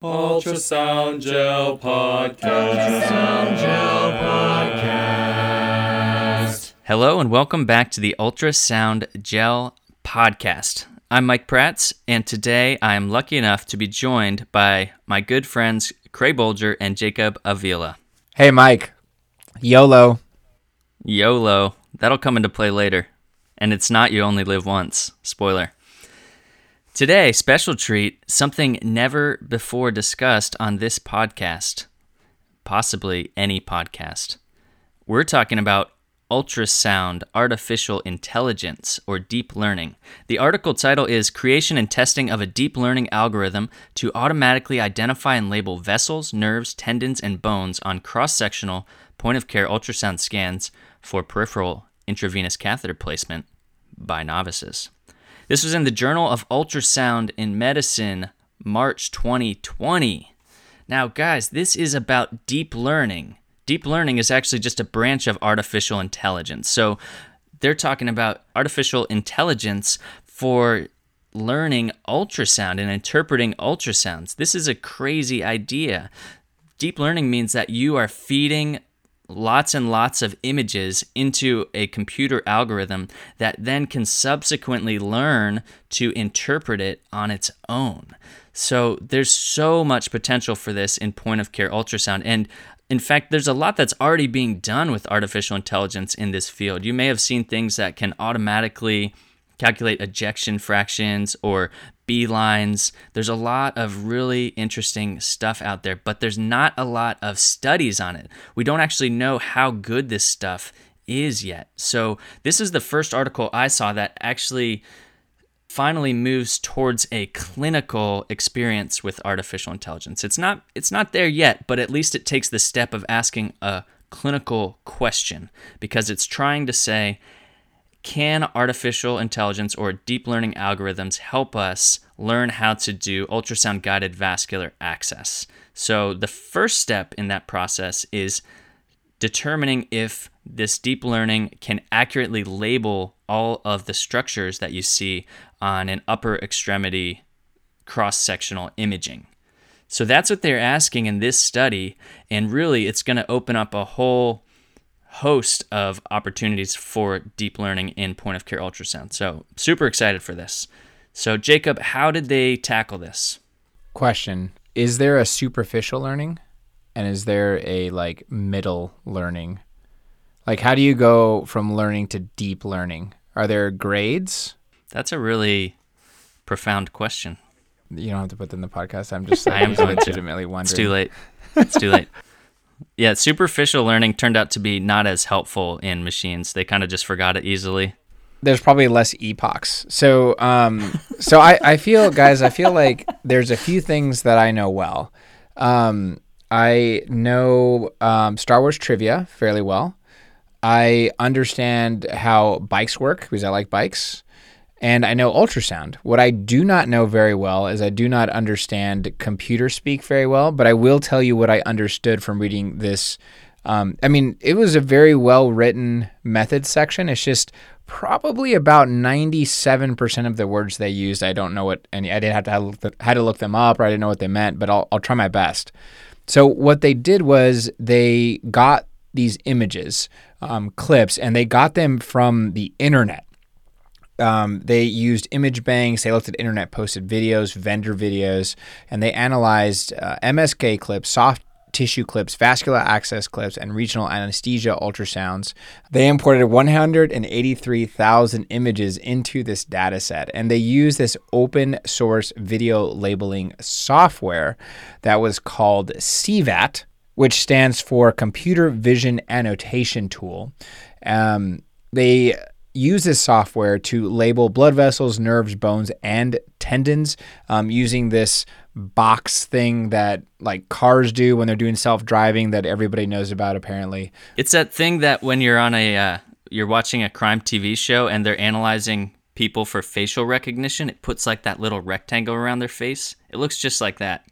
Ultrasound Gel Podcast. Ultrasound Gel Podcast. Hello and welcome back to the Ultrasound Gel Podcast. I'm Mike Prats, and today I am lucky enough to be joined by my good friends Creagh Boulger and Jacob Avila. Hey, Mike. YOLO. YOLO. That'll come into play later. And it's not You Only Live Once. Spoiler. Today, special treat, something never before discussed on this podcast, possibly any podcast. We're talking about ultrasound artificial intelligence or deep learning. The article title is Creation and Testing of a Deep Learning Algorithm to Automatically Identify and Label Vessels, Nerves, Tendons, and Bones on Cross Sectional Point of Care Ultrasound Scans for Peripheral Intravenous Catheter Placement by Novices. This was in the Journal of Ultrasound in Medicine, March 2020. Now, guys, this is about deep learning. Deep learning is actually just a branch of artificial intelligence. So, they're talking about artificial intelligence for learning ultrasound and interpreting ultrasounds. This is a crazy idea. Deep learning means that you are feeding lots and lots of images into a computer algorithm that then can subsequently learn to interpret it on its own. So there's so much potential for this in point of care ultrasound. And in fact, there's a lot that's already being done with artificial intelligence in this field. You may have seen things that can automatically calculate ejection fractions or B lines. There's a lot of really interesting stuff out there, but there's not a lot of studies on it. We don't actually know how good this stuff is yet. So, this is the first article I saw that actually finally moves towards a clinical experience with artificial intelligence. It's not it's not there yet, but at least it takes the step of asking a clinical question because it's trying to say can artificial intelligence or deep learning algorithms help us learn how to do ultrasound guided vascular access? So, the first step in that process is determining if this deep learning can accurately label all of the structures that you see on an upper extremity cross sectional imaging. So, that's what they're asking in this study, and really it's going to open up a whole host of opportunities for deep learning in point of care ultrasound. So, super excited for this. So, Jacob, how did they tackle this? Question Is there a superficial learning? And is there a like middle learning? Like, how do you go from learning to deep learning? Are there grades? That's a really profound question. You don't have to put them in the podcast. I'm just like, I am legitimately wondering. It's too late. It's too late. Yeah, superficial learning turned out to be not as helpful in machines. They kind of just forgot it easily. There's probably less epochs. So, um, so I, I feel, guys, I feel like there's a few things that I know well. Um, I know um, Star Wars trivia fairly well. I understand how bikes work because I like bikes and I know ultrasound. What I do not know very well is I do not understand computer speak very well, but I will tell you what I understood from reading this. Um, I mean, it was a very well written method section. It's just probably about 97% of the words they used. I don't know what any, I didn't have to, have, had to look them up or I didn't know what they meant, but I'll, I'll try my best. So, what they did was they got these images, um, clips, and they got them from the internet um, they used image banks. They looked at internet posted videos, vendor videos, and they analyzed uh, MSK clips, soft tissue clips, vascular access clips, and regional anesthesia ultrasounds. They imported 183,000 images into this data set, and they used this open source video labeling software that was called CVAT, which stands for Computer Vision Annotation Tool. Um, they use this software to label blood vessels, nerves, bones, and tendons um, using this box thing that like cars do when they're doing self-driving that everybody knows about apparently. It's that thing that when you're on a uh, you're watching a crime TV show and they're analyzing people for facial recognition, it puts like that little rectangle around their face. It looks just like that.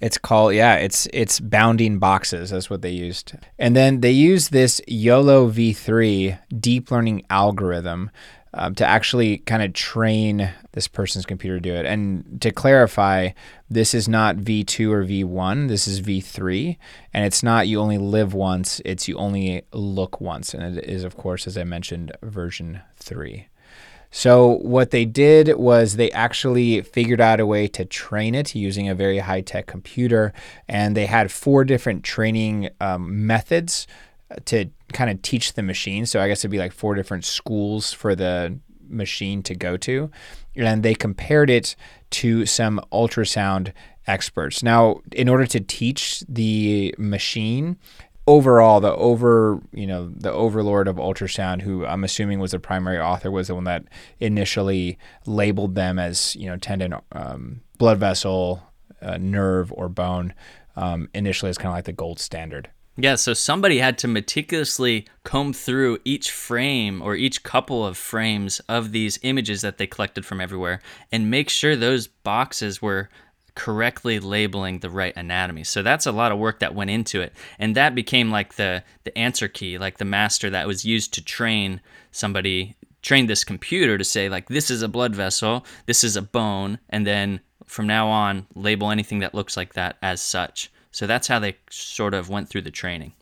It's called yeah, it's it's bounding boxes. That's what they used. And then they used this YOLO v3 deep learning algorithm um, to actually kind of train this person's computer to do it. And to clarify, this is not V2 or V1, this is V3. And it's not you only live once, it's you only look once. And it is, of course, as I mentioned, version 3. So, what they did was they actually figured out a way to train it using a very high tech computer. And they had four different training um, methods to kind of teach the machine. So, I guess it'd be like four different schools for the machine to go to. And they compared it to some ultrasound experts. Now, in order to teach the machine, overall the over you know the overlord of ultrasound who i'm assuming was the primary author was the one that initially labeled them as you know tendon um, blood vessel uh, nerve or bone um, initially as kind of like the gold standard. Yeah, so somebody had to meticulously comb through each frame or each couple of frames of these images that they collected from everywhere and make sure those boxes were correctly labeling the right anatomy. So that's a lot of work that went into it. And that became like the the answer key, like the master that was used to train somebody train this computer to say like this is a blood vessel, this is a bone, and then from now on label anything that looks like that as such. So that's how they sort of went through the training.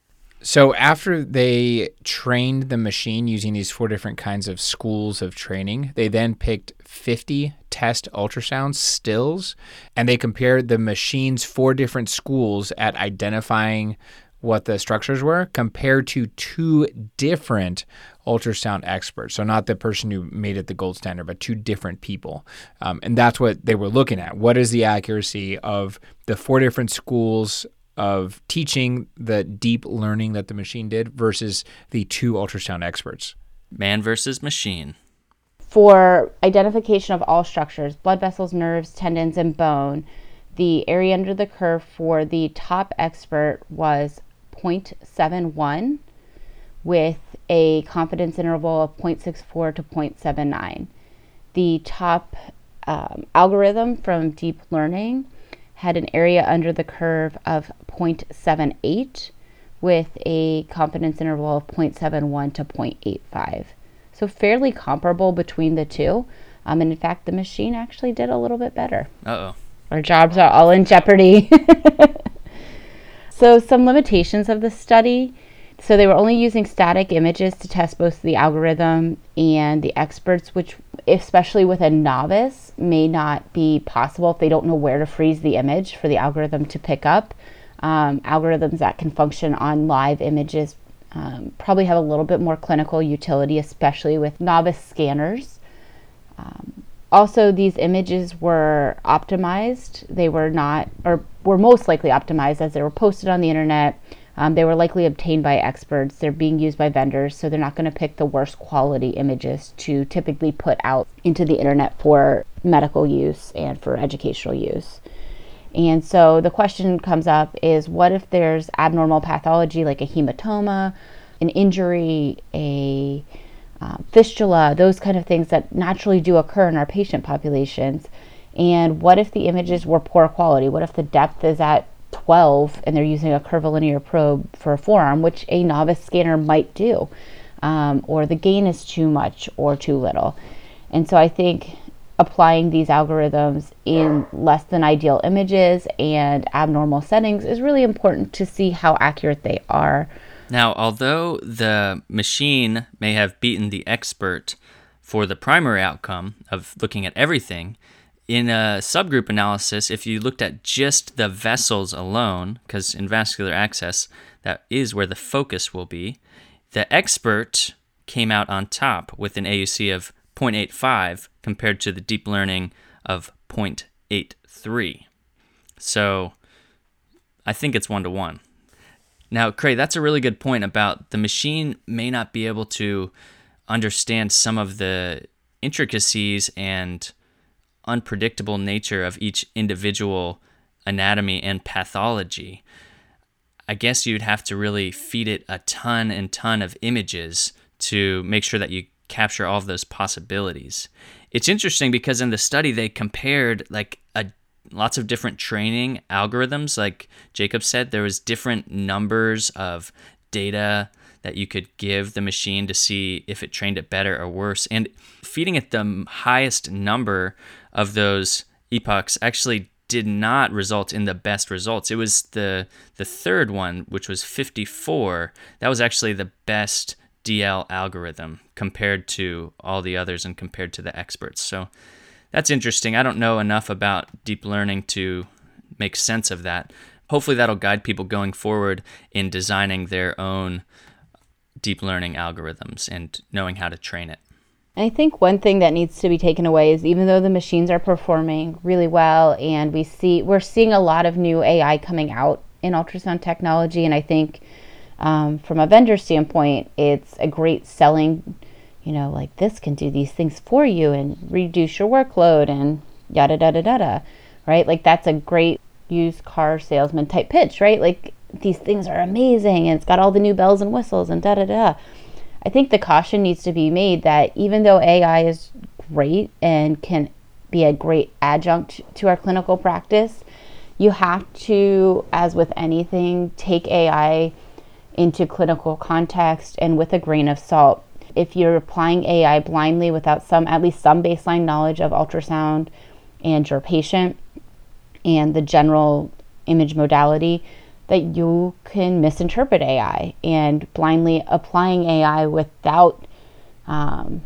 So after they trained the machine using these four different kinds of schools of training, they then picked 50 test ultrasound stills and they compared the machine's four different schools at identifying what the structures were compared to two different ultrasound experts. So, not the person who made it the gold standard, but two different people. Um, and that's what they were looking at. What is the accuracy of the four different schools of teaching the deep learning that the machine did versus the two ultrasound experts? Man versus machine. For identification of all structures, blood vessels, nerves, tendons, and bone, the area under the curve for the top expert was 0.71 with a confidence interval of 0.64 to 0.79. The top um, algorithm from deep learning had an area under the curve of 0.78 with a confidence interval of 0.71 to 0.85. So fairly comparable between the two. Um, and in fact, the machine actually did a little bit better. Uh oh. Our jobs are all in jeopardy. so, some limitations of the study. So, they were only using static images to test both the algorithm and the experts, which, especially with a novice, may not be possible if they don't know where to freeze the image for the algorithm to pick up. Um, algorithms that can function on live images um, probably have a little bit more clinical utility, especially with novice scanners. Um, also, these images were optimized. They were not, or were most likely optimized as they were posted on the internet. Um, they were likely obtained by experts. They're being used by vendors, so they're not going to pick the worst quality images to typically put out into the internet for medical use and for educational use. And so the question comes up is what if there's abnormal pathology like a hematoma, an injury, a um, fistula, those kind of things that naturally do occur in our patient populations. And what if the images were poor quality? What if the depth is at 12 and they're using a curvilinear probe for a forearm, which a novice scanner might do? Um, or the gain is too much or too little. And so I think applying these algorithms in less than ideal images and abnormal settings is really important to see how accurate they are. Now, although the machine may have beaten the expert for the primary outcome of looking at everything, in a subgroup analysis, if you looked at just the vessels alone, because in vascular access, that is where the focus will be, the expert came out on top with an AUC of 0.85 compared to the deep learning of 0.83. So I think it's one to one. Now, Creagh, that's a really good point about the machine may not be able to understand some of the intricacies and unpredictable nature of each individual anatomy and pathology. I guess you'd have to really feed it a ton and ton of images to make sure that you capture all of those possibilities. It's interesting because in the study they compared like a lots of different training algorithms like Jacob said there was different numbers of data that you could give the machine to see if it trained it better or worse. And feeding it the highest number of those epochs actually did not result in the best results. It was the the third one, which was 54. That was actually the best DL algorithm compared to all the others and compared to the experts. So that's interesting. I don't know enough about deep learning to make sense of that. Hopefully, that'll guide people going forward in designing their own deep learning algorithms and knowing how to train it. I think one thing that needs to be taken away is even though the machines are performing really well and we see we're seeing a lot of new AI coming out in ultrasound technology and I think um, from a vendor standpoint it's a great selling you know like this can do these things for you and reduce your workload and yada yada yada right? Like that's a great used car salesman type pitch right? Like these things are amazing and it's got all the new bells and whistles and da da da. I think the caution needs to be made that even though AI is great and can be a great adjunct to our clinical practice, you have to, as with anything, take AI into clinical context and with a grain of salt. If you're applying AI blindly without some, at least some baseline knowledge of ultrasound and your patient and the general image modality, that you can misinterpret AI and blindly applying AI without um,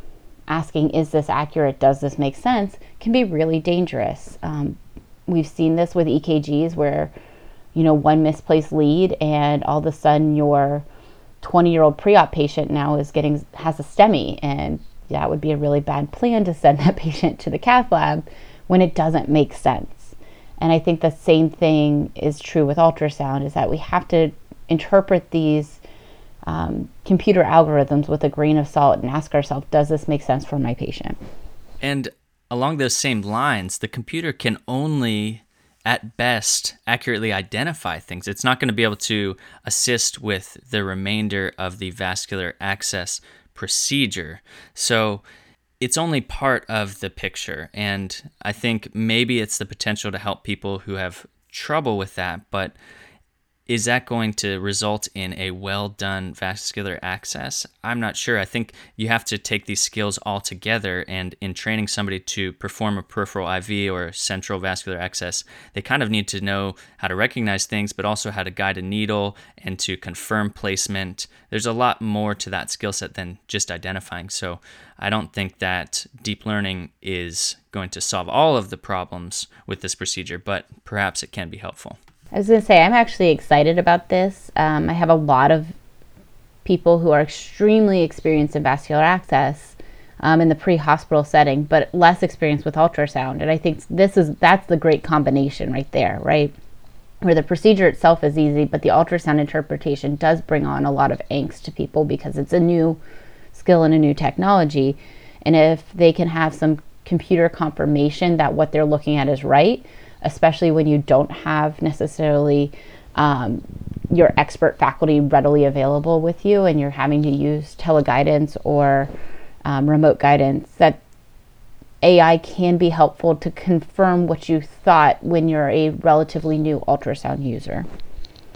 asking, is this accurate? Does this make sense? can be really dangerous. Um, we've seen this with EKGs where, you know, one misplaced lead and all of a sudden your 20 year old pre op patient now is getting, has a STEMI. And that would be a really bad plan to send that patient to the cath lab when it doesn't make sense. And I think the same thing is true with ultrasound is that we have to interpret these um, computer algorithms with a grain of salt and ask ourselves, does this make sense for my patient? And along those same lines, the computer can only at best accurately identify things. It's not going to be able to assist with the remainder of the vascular access procedure. So it's only part of the picture. And I think maybe it's the potential to help people who have trouble with that, but is that going to result in a well done vascular access? I'm not sure. I think you have to take these skills all together, and in training somebody to perform a peripheral IV or central vascular access, they kind of need to know how to recognize things, but also how to guide a needle and to confirm placement. There's a lot more to that skill set than just identifying. So I don't think that deep learning is going to solve all of the problems with this procedure, but perhaps it can be helpful. I was going to say, I'm actually excited about this. Um, I have a lot of people who are extremely experienced in vascular access um, in the pre-hospital setting, but less experienced with ultrasound. And I think this is that's the great combination right there, right? Where the procedure itself is easy, but the ultrasound interpretation does bring on a lot of angst to people because it's a new skill and a new technology. And if they can have some computer confirmation that what they're looking at is right, especially when you don't have necessarily um, your expert faculty readily available with you and you're having to use teleguidance or um, remote guidance, that AI can be helpful to confirm what you thought when you're a relatively new ultrasound user.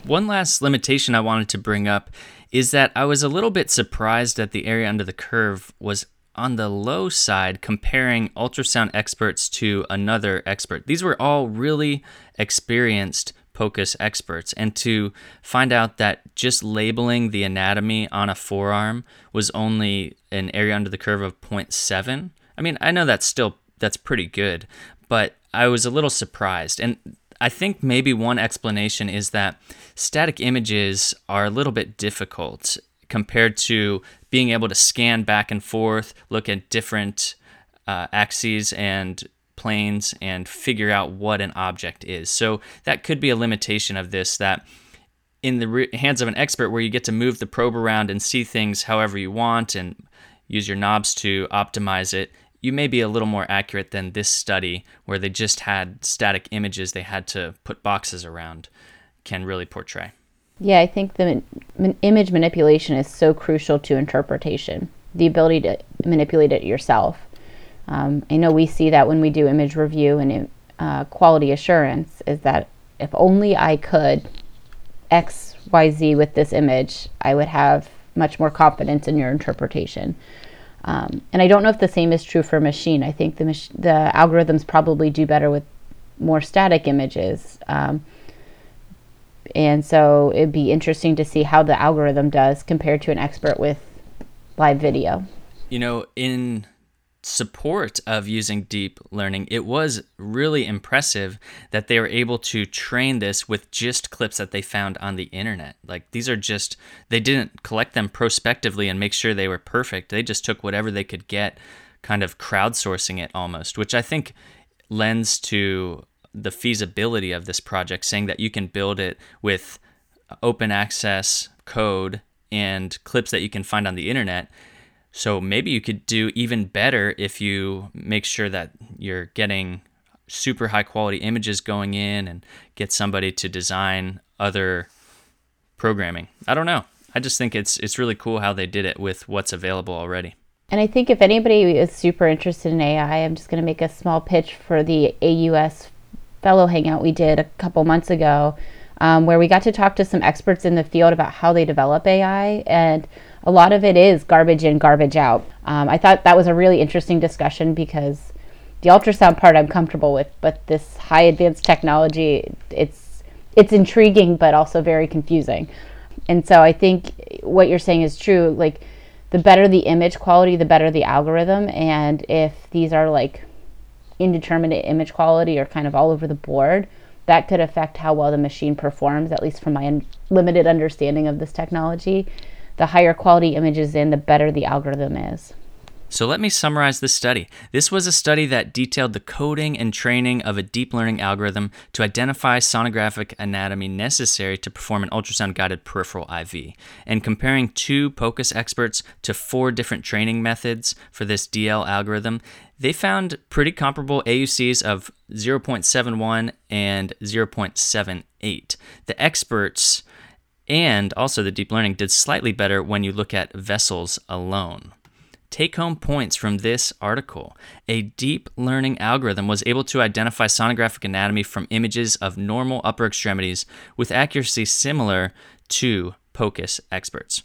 One last limitation I wanted to bring up is that I was a little bit surprised that the area under the curve was on the low side comparing ultrasound experts to another expert. These were all really experienced POCUS experts, and to find out that just labeling the anatomy on a forearm was only an area under the curve of 0.7. I mean, I know that's still that's pretty good, but I was a little surprised. And I think maybe one explanation is that static images are a little bit difficult compared to being able to scan back and forth, look at different uh, axes and planes, and figure out what an object is. So that could be a limitation of this that in the re- hands of an expert where you get to move the probe around and see things however you want and use your knobs to optimize it you may be a little more accurate than this study where they just had static images they had to put boxes around can really portray yeah, I think the image manipulation is so crucial to interpretation, the ability to manipulate it yourself. Um, I know we see that when we do image review and uh, quality assurance, is that if only I could X, Y, Z with this image, I would have much more confidence in your interpretation. Um, and I don't know if the same is true for machine. I think the the algorithms probably do better with more static images. Um, and so it'd be interesting to see how the algorithm does compared to an expert with live video. You know, in support of using deep learning, it was really impressive that they were able to train this with just clips that they found on the internet. Like these are just, they didn't collect them prospectively and make sure they were perfect. They just took whatever they could get, kind of crowdsourcing it almost, which I think lends to the feasibility of this project, saying that you can build it with open access code and clips that you can find on the internet so maybe you could do even better if you make sure that you're getting super high quality images going in and get somebody to design other programming. I don't know. I just think it's it's really cool how they did it with what's available already. And I think if anybody is super interested in AI, I'm just going to make a small pitch for the AUS fellow hangout we did a couple months ago, um, where we got to talk to some experts in the field about how they develop AI and a lot of it is garbage in, garbage out. Um, I thought that was a really interesting discussion because the ultrasound part I'm comfortable with, but this high advanced technology, it's it's intriguing but also very confusing. And so I think what you're saying is true. Like the better the image quality, the better the algorithm. And if these are like indeterminate image quality or kind of all over the board, that could affect how well the machine performs, at least from my un- limited understanding of this technology the higher quality images in, the better the algorithm is. So let me summarize this study. This was a study that detailed the coding and training of a deep learning algorithm to identify sonographic anatomy necessary to perform an ultrasound guided peripheral IV. And comparing two POCUS experts to four different training methods for this DL algorithm, they found pretty comparable AUCs of 0.71 and 0.78. The experts and also, the deep learning did slightly better when you look at vessels alone. Take home points from this article. A deep learning algorithm was able to identify sonographic anatomy from images of normal upper extremities with accuracy similar to POCUS experts.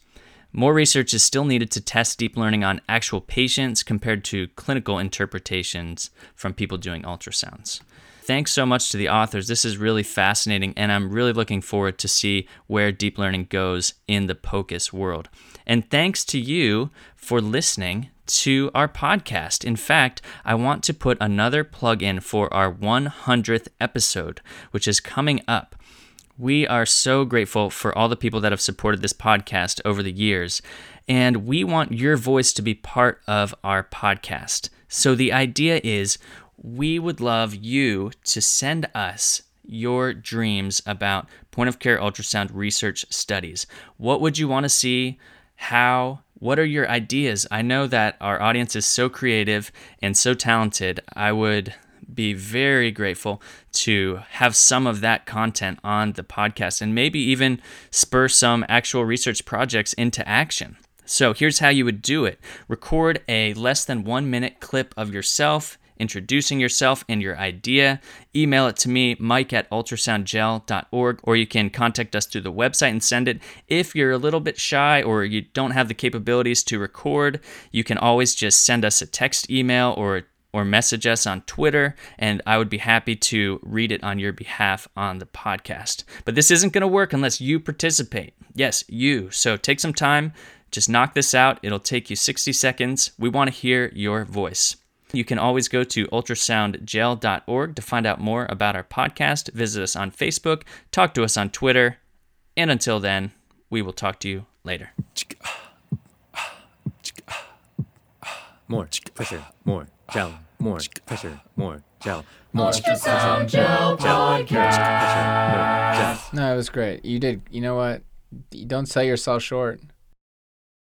More research is still needed to test deep learning on actual patients compared to clinical interpretations from people doing ultrasounds. Thanks so much to the authors. This is really fascinating, and I'm really looking forward to see where deep learning goes in the POCUS world. And thanks to you for listening to our podcast. In fact, I want to put another plug in for our 100th episode, which is coming up. We are so grateful for all the people that have supported this podcast over the years, and we want your voice to be part of our podcast. So the idea is we would love you to send us your dreams about point of care ultrasound research studies. What would you want to see? How? What are your ideas? I know that our audience is so creative and so talented. I would be very grateful to have some of that content on the podcast and maybe even spur some actual research projects into action. So here's how you would do it record a less than one minute clip of yourself introducing yourself and your idea. Email it to me, mike at ultrasoundgel.org, or you can contact us through the website and send it. If you're a little bit shy or you don't have the capabilities to record, you can always just send us a text email or or message us on Twitter, and I would be happy to read it on your behalf on the podcast. But this isn't going to work unless you participate. Yes, you. So take some time, just knock this out. It'll take you 60 seconds. We want to hear your voice. You can always go to ultrasoundgel.org to find out more about our podcast. Visit us on Facebook, talk to us on Twitter, and until then, we will talk to you later. More pressure, more gel, more pressure, more gel, more ultrasound gel podcast. No, it was great. You did. You know what? You don't sell yourself short.